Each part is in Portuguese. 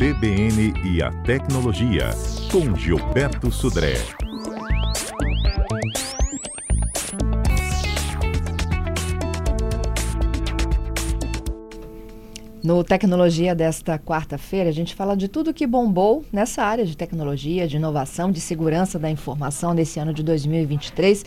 CBN e a Tecnologia, com Gilberto Sudré. No Tecnologia desta quarta-feira, a gente fala de tudo que bombou nessa área de tecnologia, de inovação, de segurança da informação nesse ano de 2023.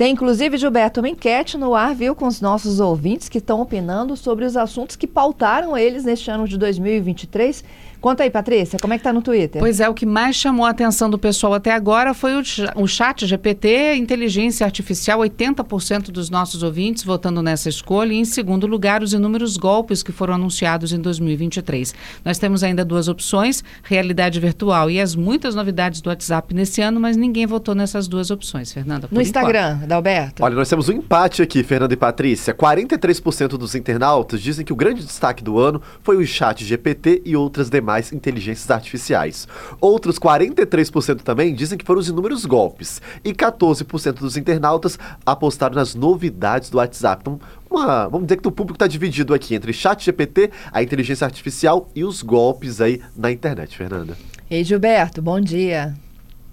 Tem inclusive, Gilberto, uma enquete no ar, viu, com os nossos ouvintes que estão opinando sobre os assuntos que pautaram eles neste ano de 2023. Conta aí, Patrícia, como é que tá no Twitter? Pois é, o que mais chamou a atenção do pessoal até agora foi o, o chat GPT, inteligência artificial, 80% dos nossos ouvintes votando nessa escolha, e em segundo lugar, os inúmeros golpes que foram anunciados em 2023. Nós temos ainda duas opções, realidade virtual e as muitas novidades do WhatsApp nesse ano, mas ninguém votou nessas duas opções, Fernanda. No Instagram, Dalberto. Olha, nós temos um empate aqui, Fernanda e Patrícia. 43% dos internautas dizem que o grande destaque do ano foi o chat GPT e outras demais inteligências artificiais. Outros 43% também dizem que foram os inúmeros golpes. E 14% dos internautas apostaram nas novidades do WhatsApp. Então, uma, vamos dizer que o público está dividido aqui entre chat GPT, a inteligência artificial e os golpes aí na internet, Fernanda. Ei, Gilberto, bom dia.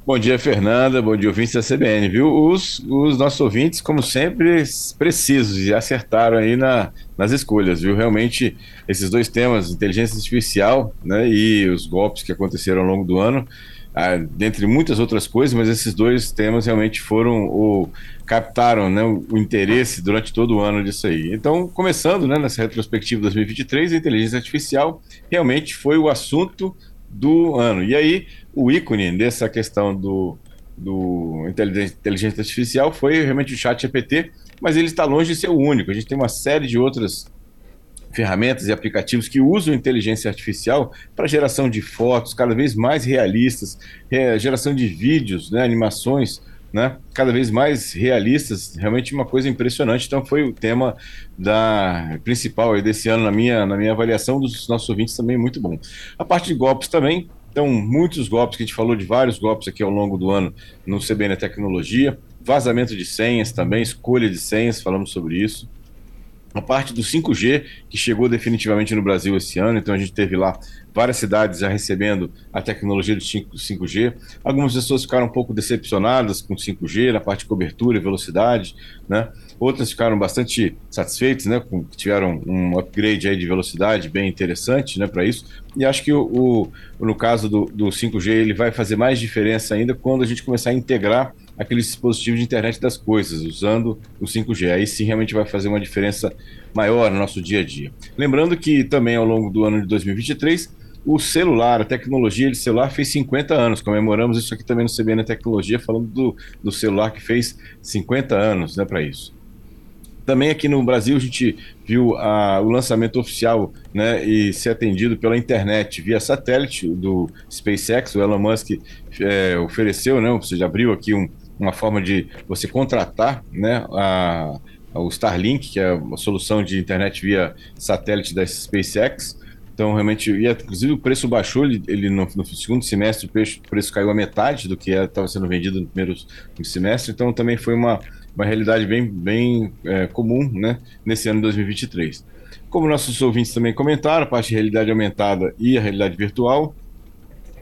Bom dia, Fernanda. Bom dia, ouvintes da CBN, viu? Os, os nossos ouvintes, como sempre, precisos e acertaram aí na, nas escolhas, viu? Realmente, esses dois temas, inteligência artificial né, e os golpes que aconteceram ao longo do ano, ah, dentre muitas outras coisas, mas esses dois temas realmente foram o captaram né, o, o, interesse durante todo o ano disso aí. Então, começando né, nessa retrospectiva 2023, a inteligência artificial realmente foi o assunto do ano. E aí, o ícone dessa questão do, do inteligência artificial foi realmente o chat GPT, mas ele está longe de ser o único. A gente tem uma série de outras ferramentas e aplicativos que usam inteligência artificial para geração de fotos cada vez mais realistas, geração de vídeos, né, animações, né, cada vez mais realistas, realmente uma coisa impressionante. Então foi o tema da principal desse ano na minha na minha avaliação dos nossos ouvintes também muito bom. A parte de golpes também, então muitos golpes que a gente falou de vários golpes aqui ao longo do ano no CBN Tecnologia, vazamento de senhas também, escolha de senhas, falamos sobre isso a parte do 5G, que chegou definitivamente no Brasil esse ano, então a gente teve lá várias cidades já recebendo a tecnologia do 5G. Algumas pessoas ficaram um pouco decepcionadas com o 5G, na parte de cobertura e velocidade, né? Outras ficaram bastante satisfeitas, né? Com, tiveram um upgrade aí de velocidade bem interessante, né? Para isso. E acho que o, o, no caso do, do 5G ele vai fazer mais diferença ainda quando a gente começar a integrar aqueles dispositivos de internet das coisas, usando o 5G. Aí sim realmente vai fazer uma diferença maior no nosso dia a dia. Lembrando que também ao longo do ano de 2023, o celular, a tecnologia de celular fez 50 anos. Comemoramos isso aqui também no CBN Tecnologia, falando do, do celular que fez 50 anos né, para isso. Também aqui no Brasil a gente viu a, o lançamento oficial né, e ser atendido pela internet via satélite do SpaceX. O Elon Musk é, ofereceu, né, ou seja, abriu aqui um, uma forma de você contratar né, a, a, o Starlink, que é uma solução de internet via satélite da SpaceX. Então, realmente, e inclusive o preço baixou, ele, ele no, no, segundo semestre o preço, o preço, caiu a metade do que estava sendo vendido no primeiro semestre, então também foi uma, uma realidade bem, bem é, comum né, nesse ano de 2023. Como nossos ouvintes também comentaram, a parte de realidade aumentada e a realidade virtual,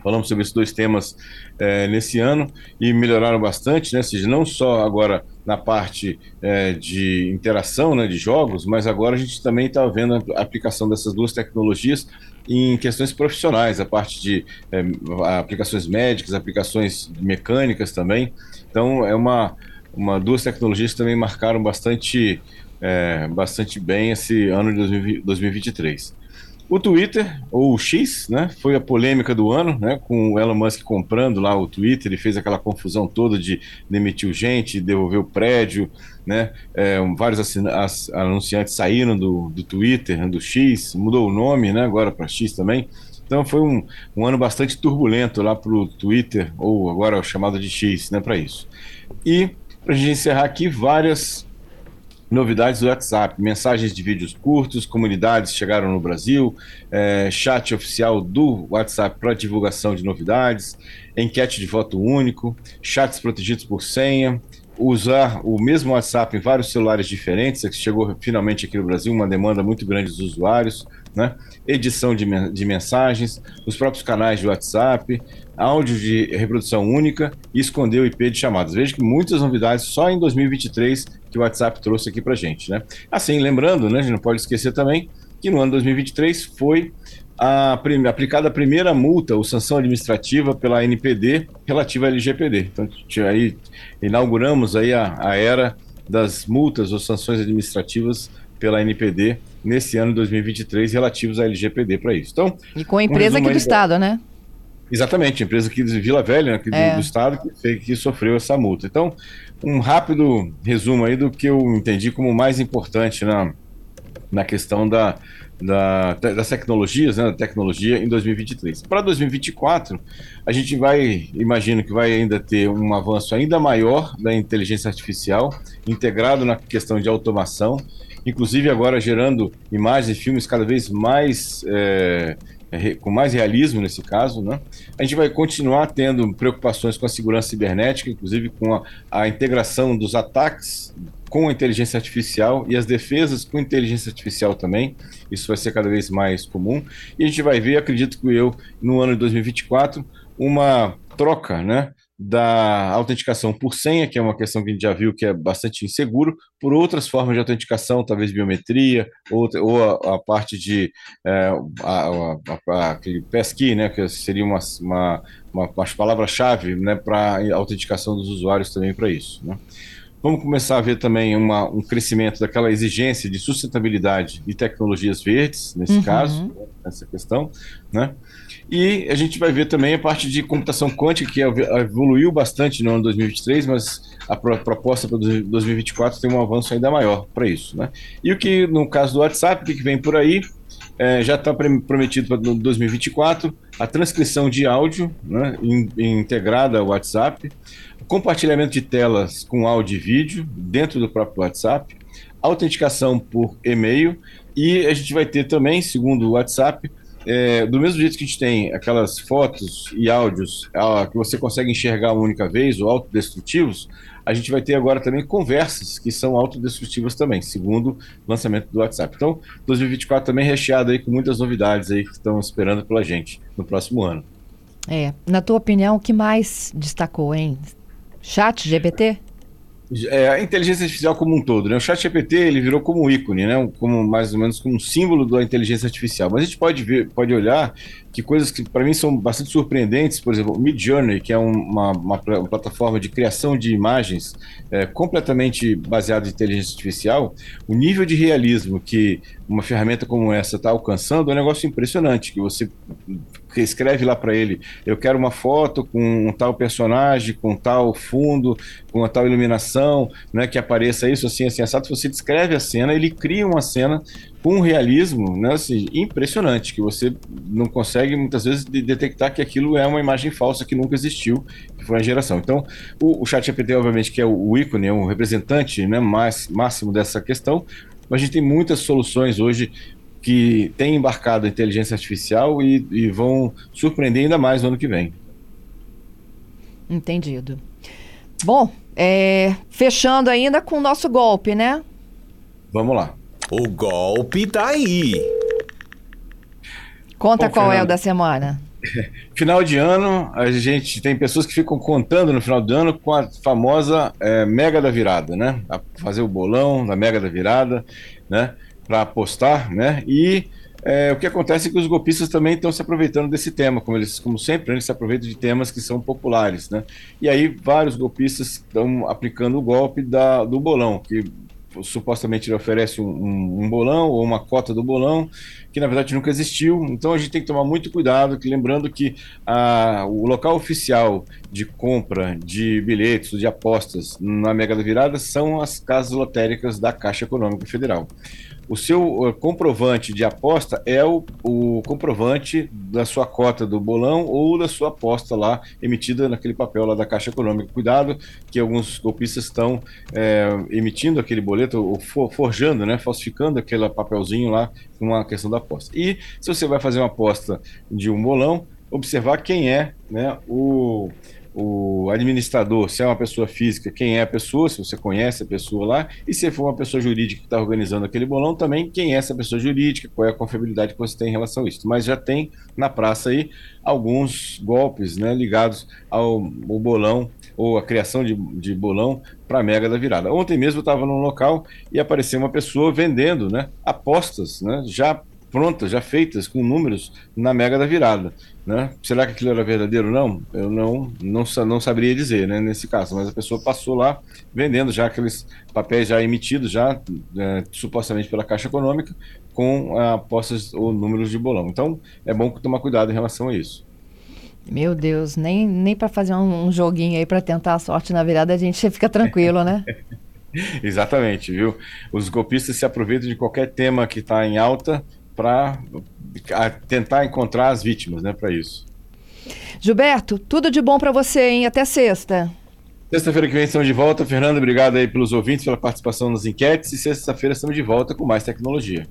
Falamos sobre esses dois temas é, nesse ano e melhoraram bastante, né? Ou seja, não só agora na parte é, de interação né, de jogos, mas agora a gente também está vendo a aplicação dessas duas tecnologias em questões profissionais, a parte de é, aplicações médicas, aplicações mecânicas também. Então, é uma, uma duas tecnologias que também marcaram bastante, é, bastante bem esse ano de 2023. O Twitter, ou o X, né, foi a polêmica do ano, né, com o Elon Musk comprando lá o Twitter, ele fez aquela confusão toda de demitiu gente, devolver o prédio, né, é, vários anunciantes saíram do, do Twitter, do X, mudou o nome, né, agora para X também. Então foi um, um ano bastante turbulento lá para o Twitter, ou agora chamado de X, né, para isso. E, para a gente encerrar aqui, várias novidades do WhatsApp, mensagens de vídeos curtos, comunidades chegaram no Brasil, é, chat oficial do WhatsApp para divulgação de novidades, enquete de voto único, chats protegidos por senha, usar o mesmo WhatsApp em vários celulares diferentes, que chegou finalmente aqui no Brasil, uma demanda muito grande dos usuários, né? edição de, de mensagens, os próprios canais de WhatsApp, áudio de reprodução única e esconder o IP de chamadas. Veja que muitas novidades só em 2023 que o WhatsApp trouxe aqui para gente. Né? Assim, lembrando, né, a gente não pode esquecer também que no ano 2023 foi a, aplicada a primeira multa ou sanção administrativa pela NPD relativa à LGPD. Então, aí inauguramos aí a, a era das multas ou sanções administrativas pela NPD nesse ano de 2023 relativos à LGPD para isso. Então, e com a empresa aqui do Estado, né? Exatamente, a empresa aqui de Vila Velha, né, aqui é. do, do, Estado, que, que sofreu essa multa. Então, um rápido resumo aí do que eu entendi como mais importante na, na questão da, da, das tecnologias, né, da tecnologia em 2023. Para 2024, a gente vai, imagino que vai ainda ter um avanço ainda maior da inteligência artificial, integrado na questão de automação, inclusive agora gerando imagens e filmes cada vez mais é, com mais realismo nesse caso, né? A gente vai continuar tendo preocupações com a segurança cibernética, inclusive com a, a integração dos ataques com inteligência artificial e as defesas com inteligência artificial também. Isso vai ser cada vez mais comum. E a gente vai ver, acredito que eu, no ano de 2024, uma troca, né? da autenticação por senha, que é uma questão que a gente já viu que é bastante inseguro, por outras formas de autenticação, talvez biometria, ou, ou a, a parte de é, a, a, aquele passkey, né, que seria uma, uma, uma, uma palavra-chave né, para autenticação dos usuários também para isso. Né. Vamos começar a ver também uma, um crescimento daquela exigência de sustentabilidade e tecnologias verdes, nesse uhum. caso, nessa questão, né? E a gente vai ver também a parte de computação quântica, que evoluiu bastante no ano 2023, mas a proposta para 2024 tem um avanço ainda maior para isso, né? E o que, no caso do WhatsApp, o que vem por aí, é, já está prometido para 2024 a transcrição de áudio né, in, integrada ao WhatsApp, compartilhamento de telas com áudio e vídeo dentro do próprio WhatsApp, autenticação por e-mail e a gente vai ter também, segundo o WhatsApp, é, do mesmo jeito que a gente tem aquelas fotos e áudios ah, que você consegue enxergar uma única vez, ou autodestrutivos, a gente vai ter agora também conversas que são autodestrutivas também, segundo o lançamento do WhatsApp. Então, 2024 também recheado aí com muitas novidades aí que estão esperando pela gente no próximo ano. É, na tua opinião, o que mais destacou, hein? Chat GPT? É, a inteligência artificial como um todo, né? O chat GPT ele virou como um ícone, né? Como mais ou menos como um símbolo da inteligência artificial. Mas a gente pode ver, pode olhar que coisas que para mim são bastante surpreendentes, por exemplo, Midjourney, que é uma, uma, uma plataforma de criação de imagens é, completamente baseada em inteligência artificial, o nível de realismo que uma ferramenta como essa está alcançando é um negócio impressionante, que você escreve lá para ele, eu quero uma foto com um tal personagem, com tal fundo, com uma tal iluminação, né, que apareça isso assim, assim, assado, você descreve a cena, ele cria uma cena com um realismo né, assim, impressionante, que você não consegue muitas vezes detectar que aquilo é uma imagem falsa que nunca existiu, que foi a geração. Então, o, o ChatGPT, obviamente, que é o, o ícone, é um representante né, mais, máximo dessa questão, mas a gente tem muitas soluções hoje que têm embarcado a inteligência artificial e, e vão surpreender ainda mais no ano que vem. Entendido. Bom, é, fechando ainda com o nosso golpe, né? Vamos lá. O golpe tá aí. Conta Bom, qual Fernando, é o da semana. Final de ano, a gente tem pessoas que ficam contando no final do ano com a famosa é, mega da virada, né? A fazer o bolão da mega da virada, né? Para apostar, né? E é, o que acontece é que os golpistas também estão se aproveitando desse tema, como eles, como sempre, eles se aproveitam de temas que são populares, né? E aí vários golpistas estão aplicando o golpe da, do bolão, que supostamente ele oferece um, um, um, bolão ou uma cota do bolão, que na verdade nunca existiu. Então a gente tem que tomar muito cuidado, que lembrando que a, o local oficial de compra de bilhetes, de apostas na Mega da Virada são as casas lotéricas da Caixa Econômica Federal o seu comprovante de aposta é o, o, comprovante da sua cota do bolão ou da sua aposta lá emitida naquele papel lá da Caixa Econômica. Cuidado que alguns golpistas estão é, emitindo aquele boleto ou for, forjando, né, falsificando aquele papelzinho lá com uma questão da aposta. E se você vai fazer uma aposta de um bolão, observar quem é né, o o administrador, se é uma pessoa física, quem é a pessoa, se você conhece a pessoa lá, e se for uma pessoa jurídica que está organizando aquele bolão, também quem é essa pessoa jurídica, qual é a confiabilidade que você tem em relação a isso. Mas já tem na praça aí alguns golpes né, ligados ao, ao bolão ou a criação de, de bolão para a Mega da Virada. Ontem mesmo eu estava num local e apareceu uma pessoa vendendo né, apostas né, já prontas, já feitas, com números na Mega da Virada. Né? Será que aquilo era verdadeiro? Não, eu não, não, não saberia dizer né, nesse caso, mas a pessoa passou lá vendendo já aqueles papéis já emitidos, já é, supostamente pela Caixa Econômica, com apostas ou números de bolão. Então é bom tomar cuidado em relação a isso. Meu Deus, nem, nem para fazer um, um, joguinho aí para tentar a sorte na virada a gente fica tranquilo, né? Exatamente, viu? Os golpistas se aproveitam de qualquer tema que está em alta para tentar encontrar as vítimas, né, para isso. Gilberto, tudo de bom para você, hein? Até sexta. Sexta-feira que vem estamos de volta. Fernando, obrigado aí pelos ouvintes, pela participação nas enquetes. E sexta-feira estamos de volta com mais tecnologia.